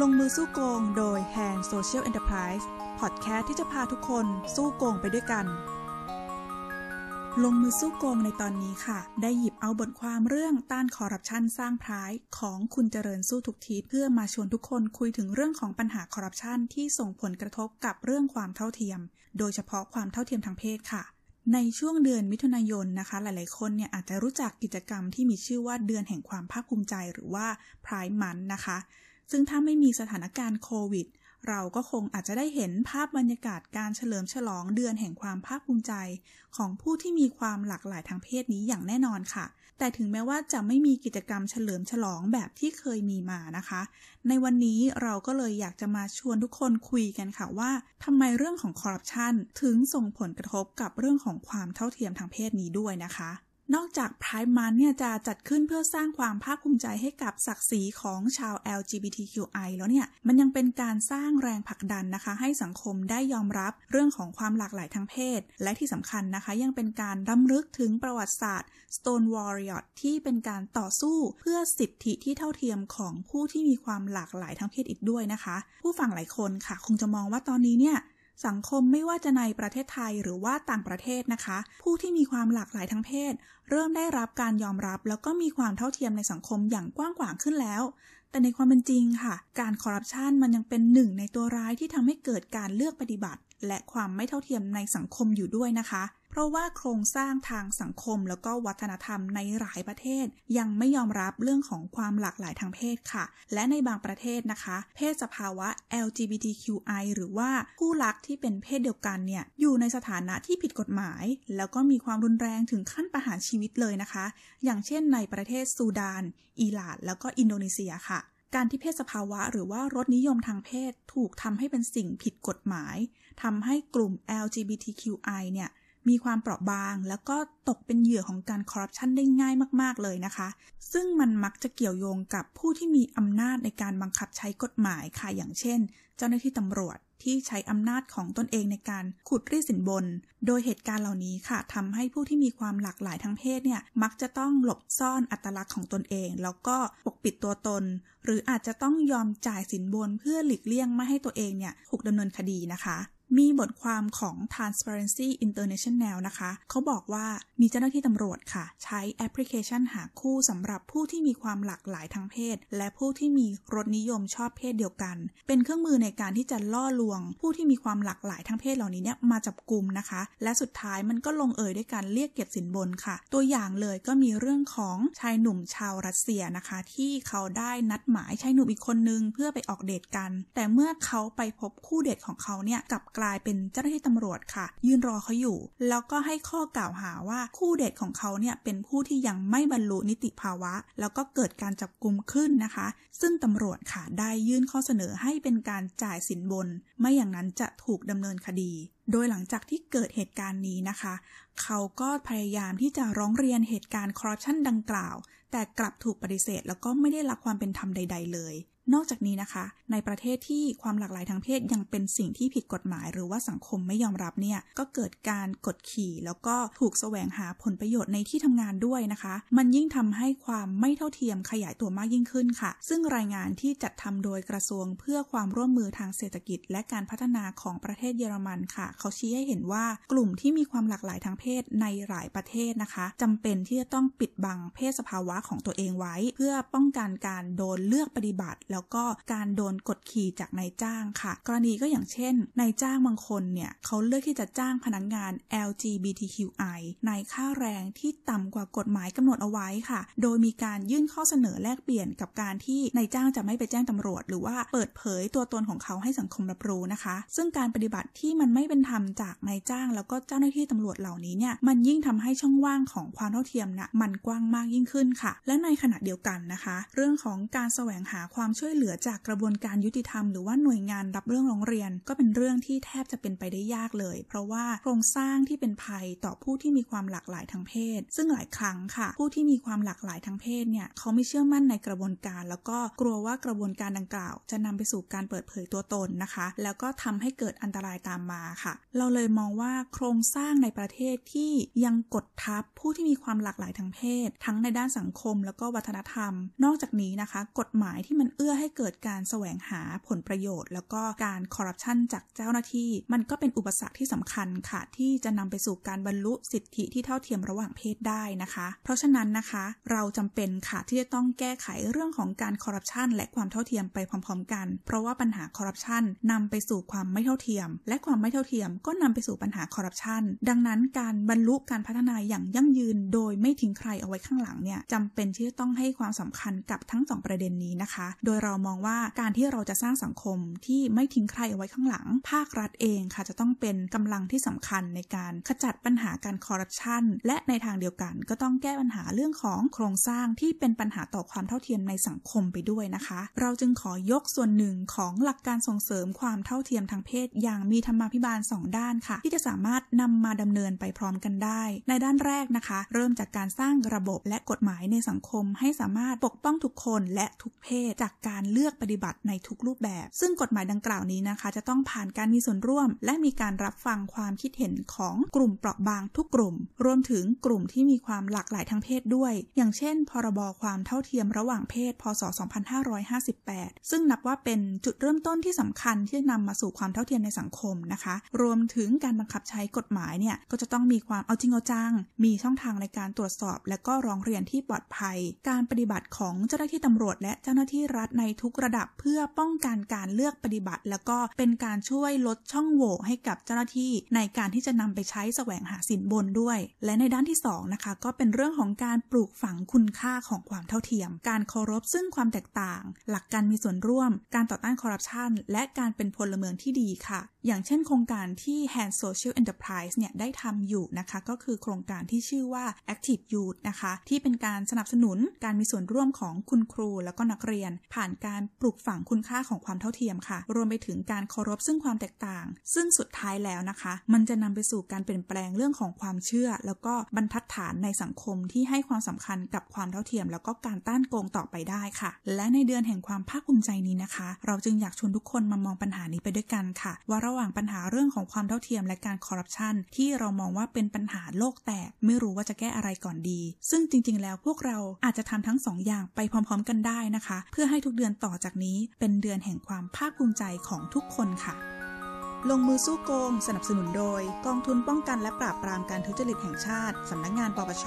ลงมือสู้โกงโดย Hand Social Enterprise พอดแคสต์ที่จะพาทุกคนสู้โกงไปด้วยกัน ลงมือสู้โกงในตอนนี้ค่ะ ได้หยิบเอาบทความเรื่องต้านคอร์รัปชันสร้างพรายของคุณเจริญสู้ทุกทีเพื่อมาชวนทุกคนคุยถึงเรื่องของปัญหาคอร์รัปชันที่ส่งผลกระทบกับเรื่องความเท่าเทียม โดยเฉพาะความเท่าเทียมทางเพศค่ะในช่วงเดือนมิถุนายนนะคะ หลายๆ คนเนี่ยอาจจะรู้จักกิจกรรมที่มีชื่อว่าเดือนแห่งความภาคภูมิใจหรือว่าพรายมันนะคะ ซึ่งถ้าไม่มีสถานการณ์โควิด เราก็คงอาจจะได้เห็นภาพบรรยากาศการเฉลิมฉลองเดือนแห่งความภาคภูมิใจ ของผู้ที่มีความหลากหลายทางเพศนี้อย่างแน่นอนค่ะ แต่ถึงแม้ว่าจะไม่มีกิจกรรมเฉลิมฉลองแบบที่เคยมีมานะคะ ในวันนี้เราก็เลยอยากจะมาชวนทุกคนคุยกันค่ะว่าทำไมเรื่องของคอร์รัปชันถึงส่งผลกระทบกับเรื่องของความเท่าเทียมทางเพศนี้ด้วยนะคะ นอกจาก Pride Month เนี่ยจะจัดขึ้นเพื่อสร้างความภาคภูมิใจให้กับศักดิ์ศรีของชาว LGBTQI แล้วเนี่ย มันยังเป็นการสร้างแรงผลักดันนะคะ ให้สังคมได้ยอมรับเรื่องของความหลากหลายทางเพศ และที่สำคัญนะคะ ยังเป็นการรำลึกถึงประวัติศาสตร์ Stonewall Riot ที่เป็นการต่อสู้เพื่อสิทธิที่เท่าเทียมของผู้ที่มีความหลากหลายทางเพศอีกด้วยนะคะ ผู้ฟังหลายคนค่ะ คงจะมองว่าตอนนี้เนี่ย สังคมไม่ว่าจะในประเทศไทยหรือว่าต่างประเทศนะคะ ผู้ที่มีความหลากหลายทางเพศ เริ่มได้รับการยอมรับ แล้วก็มีความเท่าเทียมในสังคมอย่างกว้างขวางขึ้นแล้ว แต่ในความเป็นจริงค่ะ การคอร์รัปชันมันยังเป็นหนึ่งในตัวร้ายที่ทำให้เกิดการเลือกปฏิบัติ และความไม่เท่าเทียมในสังคมอยู่ด้วยนะคะ เพราะว่าโครงสร้างทางสังคมแล้วก็วัฒนธรรมในหลายประเทศ ยังไม่ยอมรับเรื่องของความหลากหลายทางเพศค่ะ และในบางประเทศนะคะ เพศสภาวะ LGBTQI หรือว่าผู้รักที่เป็นเพศเดียวกันเนี่ยอยู่ในสถานะที่ผิดกฎหมาย แล้วก็มีความรุนแรงถึงขั้นประหารชีวิตเลยนะคะ อย่างเช่นในประเทศซูดาน อิหร่าน แล้วก็อินโดนีเซียค่ะการที่เพศสภาวะหรือว่ารสนิยมทางเพศถูกทำให้เป็นสิ่งผิดกฎหมายทำให้กลุ่ม LGBTQI เนี่ย มีความเปราะบาง แล้วก็ตกเป็นเหยื่อของการคอร์รัปชันได้ง่ายมากๆเลยนะคะ ซึ่งมันมักจะเกี่ยวโยงกับผู้ที่มีอำนาจในการบังคับใช้กฎหมายค่ะ อย่างเช่น เจ้าหน้าที่ตำรวจที่ใช้อำนาจของตนเองในการขุดรีดสินบน โดยเหตุการณ์เหล่านี้ค่ะทำให้ผู้ที่มีความหลากหลายทางเพศเนี่ย มักจะต้องหลบซ่อนอัตลักษณ์ของตนเอง แล้วก็ปกปิดตัวตน หรืออาจจะต้องยอมจ่ายสินบนเพื่อหลีกเลี่ยงไม่ให้ตัวเองเนี่ยถูกดำเนินคดีนะคะ มีบทความของ Transparency International นะคะ เขาบอกว่ามีเจ้าหน้าที่ตำรวจค่ะ ใช้แอปพลิเคชันหาคู่สำหรับผู้ที่มีความหลากหลายทางเพศ และผู้ที่มีรสนิยมชอบเพศเดียวกัน เป็นเครื่องมือในการที่จะล่อลวง ผู้ที่มีความหลากหลายทางเพศเหล่านี้เนี่ยมาจับกลุ่มนะคะ และสุดท้ายมันก็ลงเอยด้วยการเรียกเก็บสินบนค่ะ ตัวอย่างเลยก็มีเรื่องของชายหนุ่มชาวรัสเซียนะคะ ที่เขาได้นัดหมายชายหนุ่มอีกคนนึงเพื่อไปออกเดทกัน แต่เมื่อเขาไปพบคู่เดทของเขาเนี่ยกับกลายเป็นเจ้าหน้าที่ตำรวจค่ะ ยืนรอเขาอยู่ แล้วก็ให้ข้อกล่าวหาว่าคู่เดทของเขาเนี่ยเป็นผู้ที่ยังไม่บรรลุนิติภาวะ แล้วก็เกิดการจับกลุ่มขึ้นนะคะ ซึ่งตำรวจค่ะได้ยื่นข้อเสนอให้เป็นการจ่ายสินบน ไม่อย่างนั้นจะถูกดำเนินคดีโดยหลังจากที่เกิดเหตุการณ์นี้นะคะ เขาก็พยายามที่จะร้องเรียนเหตุการณ์คอร์รัปชันดังกล่าว แต่กลับถูกปฏิเสธแล้วก็ไม่ได้รับความเป็นธรรมใด ๆ เลย นอกจากนี้นะคะ ในประเทศที่ความหลากหลายทางเพศยังเป็นสิ่งที่ผิดกฎหมาย หรือว่าสังคมไม่ยอมรับเนี่ยก็เกิดการกดขี่ แล้วก็ถูกแสวงหาผลประโยชน์ในที่ทำงานด้วยนะคะ มันยิ่งทำให้ความไม่เท่าเทียมขยายตัวมากยิ่งขึ้นค่ะ ซึ่งรายงานที่จัดทำโดยกระทรวงเพื่อความร่วมมือทางเศรษฐกิจ และการพัฒนาของประเทศเยอรมันค่ะ เขาชี้ให้เห็นว่ากลุ่มที่มีความหลากหลายทางเพศในหลายประเทศนะคะจำเป็นที่จะต้องปิดบังเพศสภาวะของตัวเองไว้ เพื่อป้องกันการโดนเลือกปฏิบัติแล้วก็การโดนกดขี่จากนายจ้างค่ะ กรณีก็อย่างเช่นนายจ้างบางคนเนี่ยเขาเลือกที่จะจ้างพนักงงาน LGBTQI ในค่าแรงที่ต่ำกว่ากฎหมายกำหนดเอาไว้ค่ะ โดยมีการยื่นข้อเสนอแลกเปลี่ยนกับการที่นายจ้างจะไม่ไปแจ้งตำรวจ หรือว่าเปิดเผยตัวตนของเขาให้สังคมรับรู้นะคะ ซึ่งการปฏิบัติที่มันไม่เป็นธรรมจากนายจ้างแล้วก็เจ้าหน้าที่ตำรวจเหล่านี้เนี่ยมันยิ่งทำให้ช่องว่างของความเท่าเทียมนะมันกว้างมากยิ่งขึ้นค่ะ และในขณะเดียวกันนะคะ เรื่องของการแสวงหาความช่วยวยเหลือจากกระบวนการยุติธรรมหรือว่าหน่วยงานรับเรื่องร้องเรียน ก็เป็นเรื่องที่แทบจะเป็นไปได้ยากเลย เพราะว่าโครงสร้างที่เป็นภัยต่อผู้ที่มีความหลากหลายทางเพศ ซึ่งหลายครั้งค่ะ ผู้ที่มีความหลากหลายทางเพศเนี่ยเขาไม่เชื่อมั่นในกระบวนการ แล้วก็กลัวว่ากระบวนการดังกล่าว จะนำไปสู่การเปิดเผยตัวตนนะคะ แล้วก็ทำให้เกิดอันตรายตามมาค่ะ เราเลยมองว่าโครงสร้างในประเทศที่ยังกดทับผู้ที่มีความหลากหลายทางเพศ ทั้งในด้านสังคม แล้วก็วัฒนธรรม นอกจากนี้นะคะ กฎหมายที่มันเอื้ออให้เกิดการแสวงหาผลประโยชน์ แล้วก็การคอร์รัปชันจากเจ้าหน้าที่ มันก็เป็นอุปสรรคที่สำคัญค่ะ ที่จะนำไปสู่การบรรลุสิทธิที่เท่าเทียมระหว่างเพศได้นะคะ เพราะฉะนั้นนะคะ เราจำเป็นค่ะที่จะต้องแก้ไขเรื่องของการคอร์รัปชันและความเท่าเทียมไปพร้อม ๆ กัน เพราะว่าปัญหาคอร์รัปชันนำไปสู่ความไม่เท่าเทียม และความไม่เท่าเทียม ก็นำไปสู่ปัญหาคอร์รัปชันดังนั้นการบรรลุการพัฒนาอย่างยั่งยืน โดยไม่ทิ้งใครเอาไว้ข้างหลังเนี่ยจำเป็นที่จะต้องให้ความสำคัญกับทั้งสองประเด็นนี้นะคะ โดยเรามองว่าการที่เราจะสร้างสังคมที่ไม่ทิ้งใครเอาไว้ข้างหลัง ภาครัฐเองค่ะจะต้องเป็นกำลังที่สำคัญในการขจัดปัญหาการคอร์รัปชันและในทางเดียวกันก็ต้องแก้ปัญหาเรื่องของโครงสร้างที่เป็นปัญหาต่อความเท่าเทียมในสังคมไปด้วยนะคะ เราจึงขอยกส่วนหนึ่งของหลักการส่งเสริมความเท่าเทียมทางเพศ อย่างมีธรรมาภิบาล 2 ด้านค่ะ ที่จะสามารถนำมาดำเนินไปพร้อมกันได้ ในด้านแรกนะคะ เริ่มจากการสร้างระบบและกฎหมายในสังคมให้สามารถปกป้องทุกคนและทุกเพศจากการการเลือกปฏิบัติในทุกรูปแบบ ซึ่งกฎหมายดังกล่าวนี้นะคะ จะต้องผ่านการมีส่วนร่วม และมีการรับฟังความคิดเห็นของกลุ่มเปราะบางทุกกลุ่ม รวมถึงกลุ่มที่มีความหลากหลายทางเพศด้วย อย่างเช่น พรบความเท่าเทียมระหว่างเพศ พศ 2558 ซึ่งนับว่าเป็นจุดเริ่มต้นที่สำคัญที่จะนำมาสู่ความเท่าเทียมในสังคมนะคะ รวมถึงการบังคับใช้กฎหมายเนี่ยก็จะต้องมีความเอาจริงเอาจัง มีช่องทางในการตรวจสอบ และก็ร้องเรียนที่ปลอดภัย การปฏิบัติของเจ้าหน้าที่ตำรวจและเจ้าหน้าที่รัฐในทุกระดับเพื่อป้องกันการเลือกปฏิบัติ แล้วก็เป็นการช่วยลดช่องโหว่ให้กับเจ้าหน้าที่ ในการที่จะนำไปใช้แสวงหาสินบนด้วย และในด้านที่2นะคะก็เป็นเรื่องของการปลูกฝังคุณค่าของความเท่าเทียม การเคารพซึ่งความแตกต่าง หลักการมีส่วนร่วม การต่อต้านคอร์รัปชันและการเป็นพลเมืองที่ดีค่ะ อย่างเช่นโครงการที่ Hand Social Enterprise เนี่ยได้ทำอยู่นะคะ ก็คือโครงการที่ชื่อว่า Active Youth นะคะ ที่เป็นการสนับสนุนการมีส่วนร่วมของคุณครูแล้วก็นักเรียน ผ่านการปลูกฝังคุณค่าของความเท่าเทียมค่ะ รวมไปถึงการเคารพซึ่งความแตกต่าง ซึ่งสุดท้ายแล้วนะคะ มันจะนำไปสู่การเปลี่ยนแปลงเรื่องของความเชื่อ แล้วก็บรรทัดฐานในสังคมที่ให้ความสำคัญกับความเท่าเทียม แล้วก็การต้านโกงต่อไปได้ค่ะ และในเดือนแห่งความภาคภูมิใจนี้นะคะ เราจึงอยากชวนทุกคนมามองปัญหานี้ไปด้วยกันค่ะ ว่าระหว่างปัญหาเรื่องของความเท่าเทียมและการคอร์รัปชันที่เรามองว่าเป็นปัญหาโลกแตก ไม่รู้ว่าจะแก้อะไรก่อนดี ซึ่งจริง ๆ แล้วพวกเราอาจจะทำทั้งสองอย่างไปพร้อม ๆ กันได้นะคะ เพื่อให้ทุกเดือนต่อจากนี้เป็นเดือนแห่งความภาคภูมิใจของทุกคนค่ะ ลงมือสู้โกง สนับสนุนโดย กองทุนป้องกันและปราบปรามการทุจริตแห่งชาติ สำนักงงานปปช